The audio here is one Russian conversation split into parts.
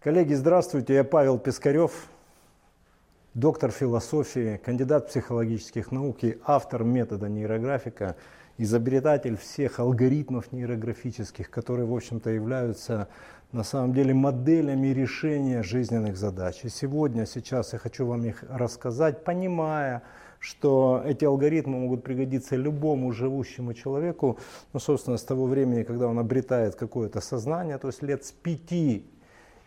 Коллеги, здравствуйте, я Павел Пискарев, доктор философии, кандидат психологических наук и автор метода нейрографика, изобретатель всех алгоритмов нейрографических, которые, в общем-то, являются на самом деле моделями решения жизненных задач. И сегодня, сейчас я хочу вам их рассказать, понимая, что эти алгоритмы могут пригодиться любому живущему человеку, ну, собственно, с того времени, когда он обретает какое-то сознание, то есть лет с пяти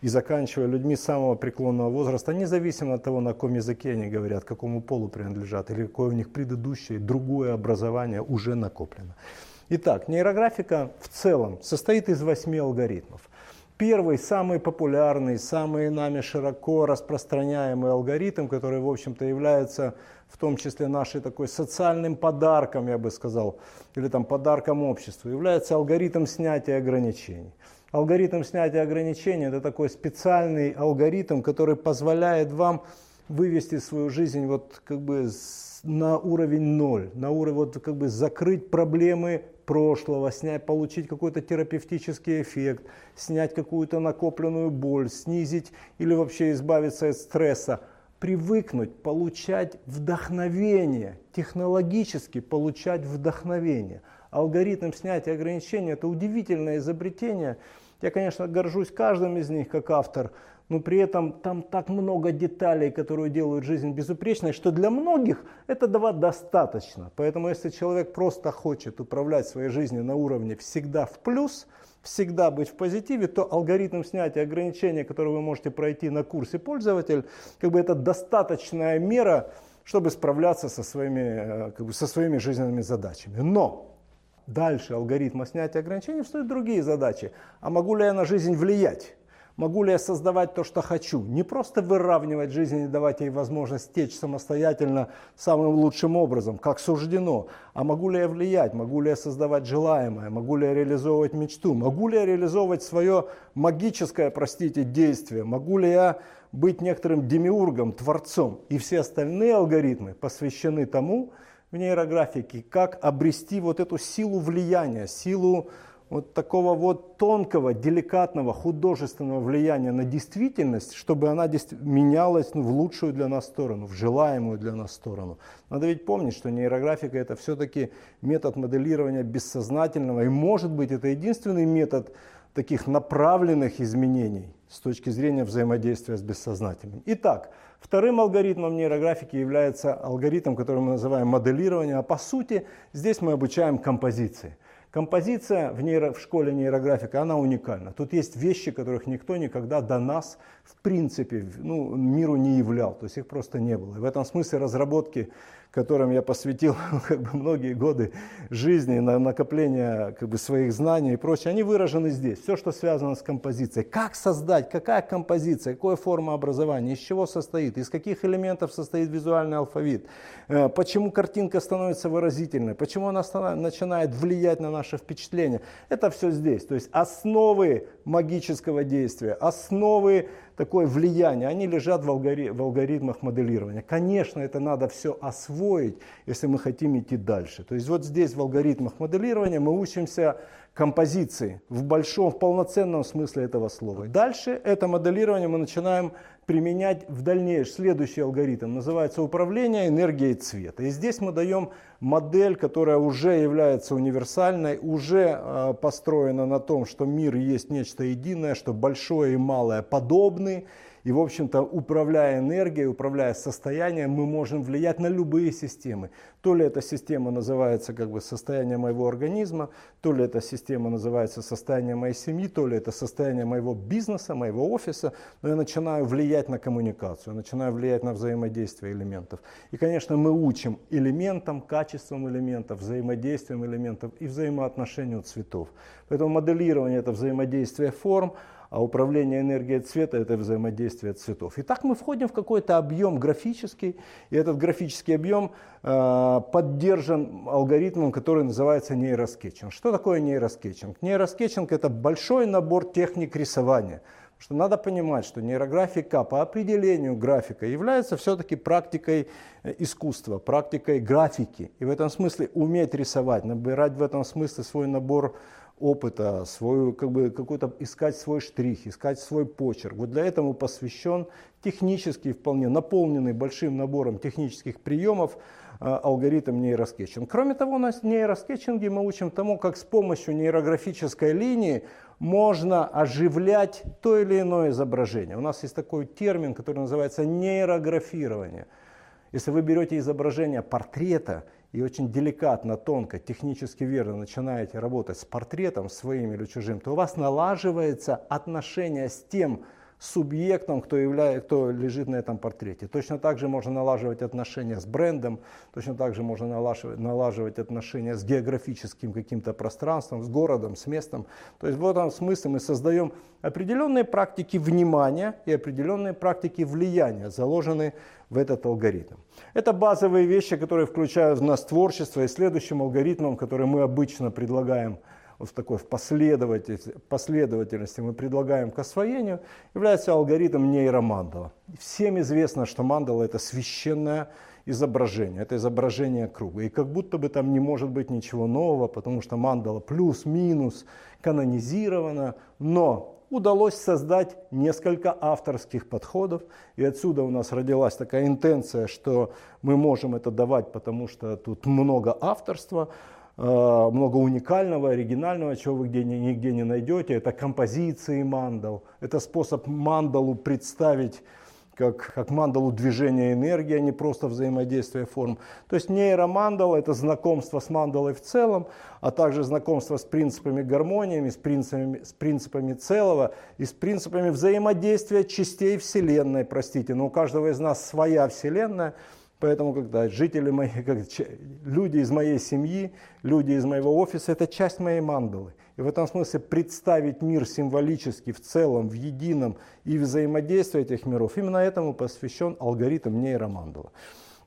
и заканчивая людьми самого преклонного возраста, независимо от того, на каком языке они говорят, какому полу принадлежат или какое у них предыдущее, другое образование уже накоплено. Итак, нейрографика в целом состоит из восьми алгоритмов. Первый, самый популярный, самый нами широко распространяемый алгоритм, который, в общем-то, является в том числе нашей такой социальным подарком, я бы сказал, или там подарком обществу, является алгоритм снятия ограничений. Алгоритм снятия ограничений – это такой специальный алгоритм, который позволяет вам вывести свою жизнь вот как бы на уровень ноль, на уровень вот как бы закрыть проблемы прошлого, снять, получить какой-то терапевтический эффект, снять какую-то накопленную боль, снизить или вообще избавиться от стресса, привыкнуть получать вдохновение, технологически получать вдохновение. Алгоритм снятия ограничений – это удивительное изобретение – я, конечно, горжусь каждым из них как автор, но при этом там так много деталей, которые делают жизнь безупречной, что для многих этого достаточно. Поэтому если человек просто хочет управлять своей жизнью на уровне всегда в плюс, всегда быть в позитиве, то алгоритм снятия ограничений, который вы можете пройти на курсе пользователь, как бы это достаточная мера, чтобы справляться со своими, э, как бы, со своими жизненными задачами. Но дальше алгоритма снятия ограничений встают другие задачи. А могу ли я на жизнь влиять? Могу ли я создавать то, что хочу? Не просто выравнивать жизнь и давать ей возможность течь самостоятельно самым лучшим образом, как суждено. А могу ли я влиять? Могу ли я создавать желаемое? Могу ли я реализовывать мечту? Могу ли я реализовывать свое магическое, простите, действие? Могу ли я быть некоторым демиургом, творцом? И все остальные алгоритмы посвящены тому, в нейрографике, как обрести вот эту силу влияния, силу вот такого вот тонкого, деликатного, художественного влияния на действительность, чтобы она менялась ну, в лучшую для нас сторону, в желаемую для нас сторону. Надо ведь помнить, что нейрографика это все-таки метод моделирования бессознательного, и может быть это единственный метод таких направленных изменений с точки зрения взаимодействия с бессознательным. Итак, вторым алгоритмом нейрографики является алгоритм, который мы называем моделирование, а по сути здесь мы обучаем композиции. Композиция в, нейро, в школе нейрографика, она уникальна. Тут есть вещи, которых никто никогда до нас в принципе ну, миру не являл, то есть их просто не было. И в этом смысле разработки которым я посвятил как бы, многие годы жизни, на накопление как бы, своих знаний и прочее, они выражены здесь. Все, что связано с композицией. Как создать, какая композиция, какая форма образования, из чего состоит, из каких элементов состоит визуальный алфавит, э, почему картинка становится выразительной, почему она начинает влиять на наше впечатление. Это все здесь. То есть основы магического действия, основы такое влияние, они лежат в, алгори в алгоритмах моделирования. Конечно, это надо все освоить, если мы хотим идти дальше. То есть вот здесь в алгоритмах моделирования мы учимся композиции в большом, в полноценном смысле этого слова. Дальше это моделирование мы начинаем применять в дальнейшем. Следующий алгоритм называется управление энергией цвета. И здесь мы даем модель, которая уже является универсальной, уже э, построена на том, что мир есть нечто единое, что большое и малое подобны. И, в общем-то, управляя энергией, управляя состоянием, мы можем влиять на любые системы. То ли эта система называется как бы состояние моего организма, то ли эта система называется состояние моей семьи, то ли это состояние моего бизнеса, моего офиса. Но я начинаю влиять на коммуникацию, я начинаю влиять на взаимодействие элементов. И, конечно, мы учим элементам, качествам элементов, взаимодействием элементов и взаимоотношению цветов. Поэтому моделирование это взаимодействие форм, а управление энергией цвета – это взаимодействие цветов. Итак, мы входим в какой-то объем графический, и этот графический объем э, поддержан алгоритмом, который называется нейроскетчинг. Что такое нейроскетчинг? Нейроскетчинг – это большой набор техник рисования. Что надо понимать, что нейрографика по определению графика является все-таки практикой э, искусства, практикой графики. И в этом смысле уметь рисовать, набирать в этом смысле свой набор опыта, свою, как бы, какой-то, искать свой штрих, искать свой почерк. Вот для этого посвящен технический, вполне наполненный большим набором технических приемов э, алгоритм нейроскетчинг. Кроме того, на нейроскетчинге мы учим тому, как с помощью нейрографической линии можно оживлять то или иное изображение. У нас есть такой термин, который называется нейрографирование. Если вы берете изображение портрета и очень деликатно, тонко, технически верно начинаете работать с портретом своим или чужим, то у вас налаживается отношение с тем субъектом, кто, является, кто лежит на этом портрете. Точно так же можно налаживать отношения с брендом, точно так же можно налаживать, налаживать отношения с географическим каким-то пространством, с городом, с местом. То есть в этом смысле мы создаем определенные практики внимания и определенные практики влияния, заложенные в этот алгоритм. Это базовые вещи, которые включают в нас творчество, и следующим алгоритмом, который мы обычно предлагаем – вот в такой в последовательности, последовательности мы предлагаем к освоению, является алгоритм нейромандала. Всем известно, что мандала это священное изображение, это изображение круга. И как будто бы там не может быть ничего нового, потому что мандала плюс-минус канонизирована, но удалось создать несколько авторских подходов, и отсюда у нас родилась такая интенция, что мы можем это давать, потому что тут много авторства, много уникального, оригинального, чего вы где, нигде не найдете. Это композиции мандал. Это способ мандалу представить как, как мандалу движения энергии, а не просто взаимодействия форм. То есть нейромандала – это знакомство с мандалой в целом, а также знакомство с принципами гармониями, с принципами, с принципами целого и с принципами взаимодействия частей Вселенной. Простите, но у каждого из нас своя Вселенная – Поэтому, когда жители мои, как, люди из моей семьи, люди из моего офиса, это часть моей мандалы. И в этом смысле представить мир символически, в целом, в едином и взаимодействие этих миров, именно этому посвящен алгоритм нейромандала.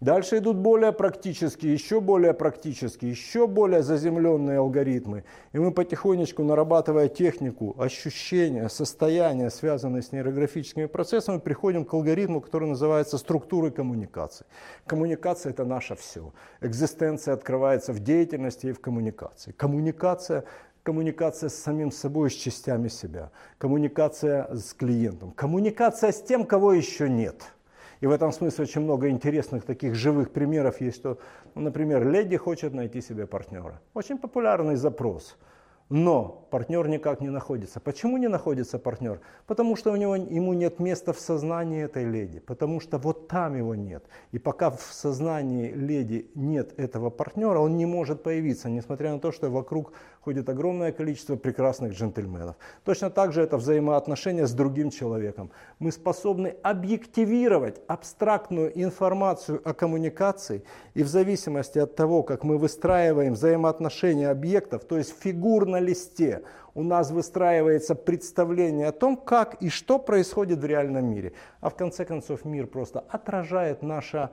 Дальше идут более практические, еще более практические, еще более заземленные алгоритмы. И мы потихонечку, нарабатывая технику, ощущения, состояния, связанные с нейрографическими процессами, приходим к алгоритму, который называется структурой коммуникации. Коммуникация – это наше все. Экзистенция открывается в деятельности и в коммуникации. Коммуникация коммуникация с самим собой, с частями себя, коммуникация с клиентом, коммуникация с тем, кого еще нет – и в этом смысле очень много интересных таких живых примеров есть, что, ну, например, леди хочет найти себе партнера. Очень популярный запрос – но партнер никак не находится. Почему не находится партнер? Потому что у него, ему нет места в сознании этой леди. Потому что вот там его нет. И пока в сознании леди нет этого партнера, он не может появиться, несмотря на то, что вокруг ходит огромное количество прекрасных джентльменов. Точно так же это взаимоотношения с другим человеком. Мы способны объективировать абстрактную информацию о коммуникации. И в зависимости от того, как мы выстраиваем взаимоотношения объектов, то есть фигурно на листе у нас выстраивается представление о том, как и что происходит в реальном мире. А в конце концов мир просто отражает наше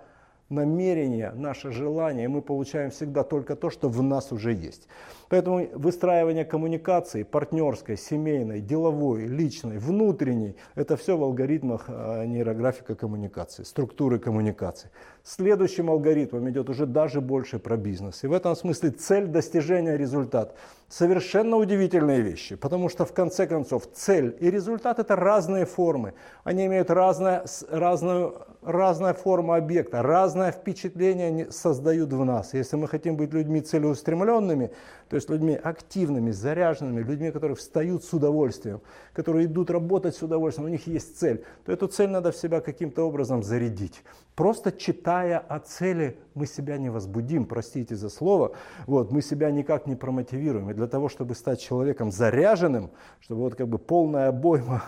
намерение, наше желание, мы получаем всегда только то, что в нас уже есть. Поэтому выстраивание коммуникации партнерской, семейной, деловой, личной, внутренней, это все в алгоритмах э, нейрографика коммуникации, структуры коммуникации. Следующим алгоритмом идет уже даже больше про бизнес. И в этом смысле цель достижения результата. Совершенно удивительные вещи, потому что в конце концов цель и результат это разные формы. Они имеют разное, разную, разная форма объекта, разное впечатление они создают в нас. Если мы хотим быть людьми целеустремленными, то есть людьми активными, заряженными, людьми, которые встают с удовольствием, которые идут работать с удовольствием, у них есть цель, то эту цель надо в себя каким-то образом зарядить. Просто читая о цели, мы себя не возбудим, простите за слово, вот, мы себя никак не промотивируем. И для того, чтобы стать человеком заряженным, чтобы вот как бы полная обойма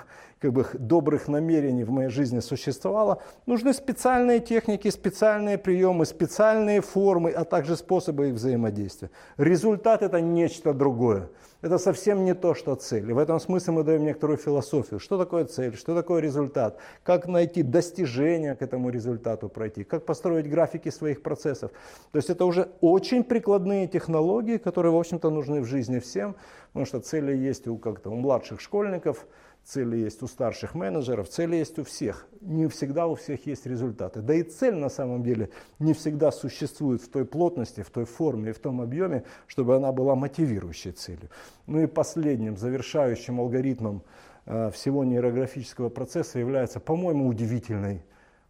как бы, добрых намерений в моей жизни существовало, нужны специальные техники, специальные приемы, специальные формы, а также способы их взаимодействия. Результат это нечто другое. Это совсем не то, что цель. И в этом смысле мы даем некоторую философию. Что такое цель, что такое результат, как найти достижение к этому результату пройти, как построить графики своих процессов. То есть это уже очень прикладные технологии, которые, в общем-то, нужны в жизни всем, потому что цели есть у, как-то, у младших школьников, цели есть у старших менеджеров, цели есть у всех. Не всегда у всех есть результаты. Да и цель на самом деле не всегда существует в той плотности, в той форме и в том объеме, чтобы она была мотивирующей целью. Ну и последним, завершающим алгоритмом э, всего нейрографического процесса является, по-моему, удивительной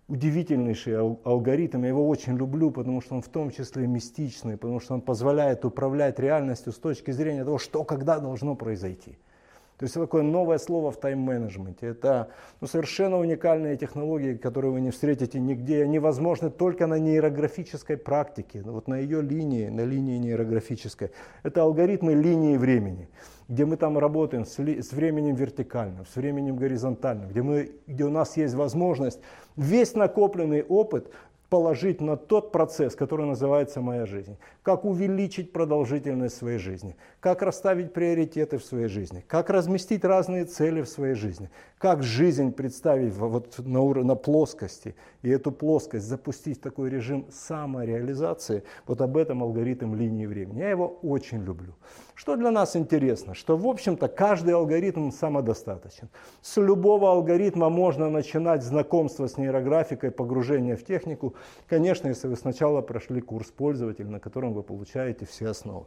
удивительнейший алгоритм. Я его очень люблю, потому что он в том числе мистичный, потому что он позволяет управлять реальностью с точки зрения того, что когда должно произойти. То есть это такое новое слово в тайм-менеджменте. Это ну, совершенно уникальные технологии, которые вы не встретите нигде. Они возможны только на нейрографической практике, вот на ее линии, на линии нейрографической. Это алгоритмы линии времени, где мы там работаем с, с временем вертикальным, с временем горизонтальным, где, мы, где у нас есть возможность весь накопленный опыт положить на тот процесс, который называется «Моя жизнь». Как увеличить продолжительность своей жизни, как расставить приоритеты в своей жизни, как разместить разные цели в своей жизни, как жизнь представить вот на, уровне, на плоскости, и эту плоскость запустить в такой режим самореализации, вот об этом алгоритм линии времени. Я его очень люблю. Что для нас интересно? Что, в общем-то, каждый алгоритм самодостаточен. С любого алгоритма можно начинать знакомство с нейрографикой, погружение в технику, конечно, если вы сначала прошли курс пользователя, на котором вы получаете все основы.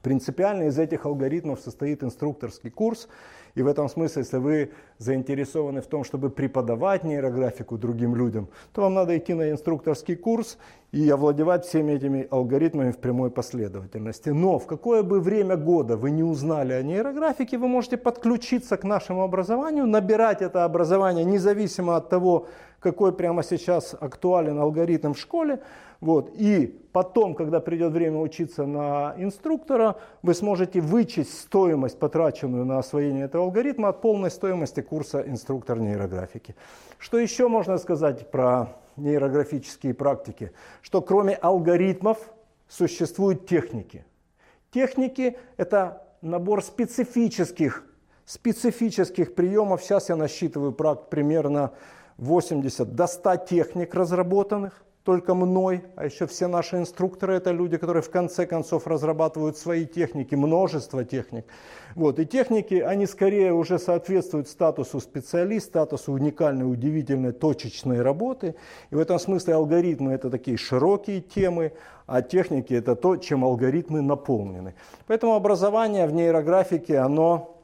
Принципиально из этих алгоритмов состоит инструкторский курс, и в этом смысле, если вы заинтересованы в том, чтобы преподавать нейрографику другим людям, то вам надо идти на инструкторский курс и овладевать всеми этими алгоритмами в прямой последовательности. Но в какое бы время года вы не узнали о нейрографике, вы можете подключиться к нашему образованию, набирать это образование независимо от того, какой прямо сейчас актуален алгоритм в школе. Вот. И потом, когда придет время учиться на инструктора, вы сможете вычесть стоимость, потраченную на освоение этого алгоритма, от полной стоимости курса инструктор нейрографики. Что еще можно сказать про нейрографические практики? Что кроме алгоритмов существуют техники. Техники – это набор специфических, специфических приемов. Сейчас я насчитываю примерно 80 до 100 техник разработанных только мной, а еще все наши инструкторы это люди, которые в конце концов разрабатывают свои техники, множество техник. Вот, и техники, они скорее уже соответствуют статусу специалист, статусу уникальной, удивительной, точечной работы. И в этом смысле алгоритмы это такие широкие темы, а техники это то, чем алгоритмы наполнены. Поэтому образование в нейрографике, оно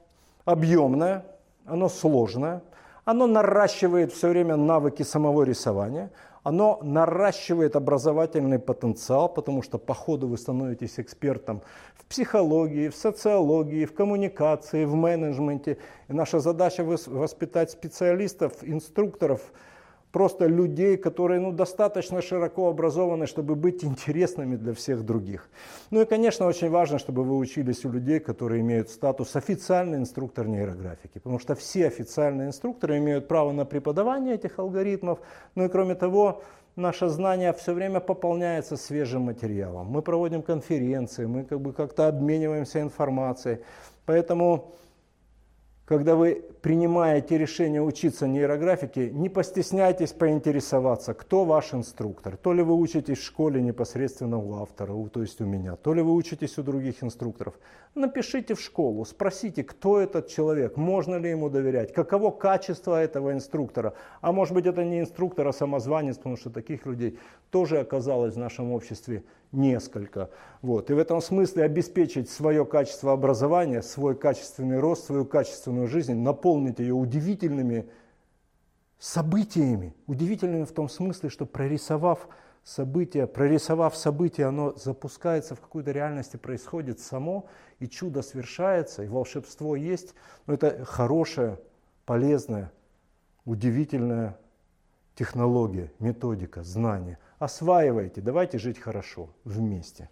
объемное, оно сложное, оно наращивает все время навыки самого рисования, оно наращивает образовательный потенциал, потому что по ходу вы становитесь экспертом в психологии, в социологии, в коммуникации, в менеджменте. И наша задача воспитать специалистов, инструкторов, просто людей, которые ну, достаточно широко образованы, чтобы быть интересными для всех других. Ну и, конечно, очень важно, чтобы вы учились у людей, которые имеют статус официальный инструктор нейрографики, потому что все официальные инструкторы имеют право на преподавание этих алгоритмов, ну и кроме того, наше знание все время пополняется свежим материалом. Мы проводим конференции, мы как бы как-то обмениваемся информацией, поэтому когда вы принимаете решение учиться нейрографике, не постесняйтесь поинтересоваться, кто ваш инструктор. То ли вы учитесь в школе непосредственно у автора, то есть у меня, то ли вы учитесь у других инструкторов. Напишите в школу, спросите, кто этот человек, можно ли ему доверять, каково качество этого инструктора. А может быть это не инструктор, а самозванец, потому что таких людей тоже оказалось в нашем обществе несколько. Вот. И в этом смысле обеспечить свое качество образования, свой качественный рост, свою качественную жизнь, наполнить ее удивительными событиями. Удивительными в том смысле, что прорисовав события, прорисовав события, оно запускается в какую-то реальность и происходит само, и чудо свершается, и волшебство есть. Но это хорошая, полезная, удивительная технология, методика, знание – осваивайте, давайте жить хорошо вместе.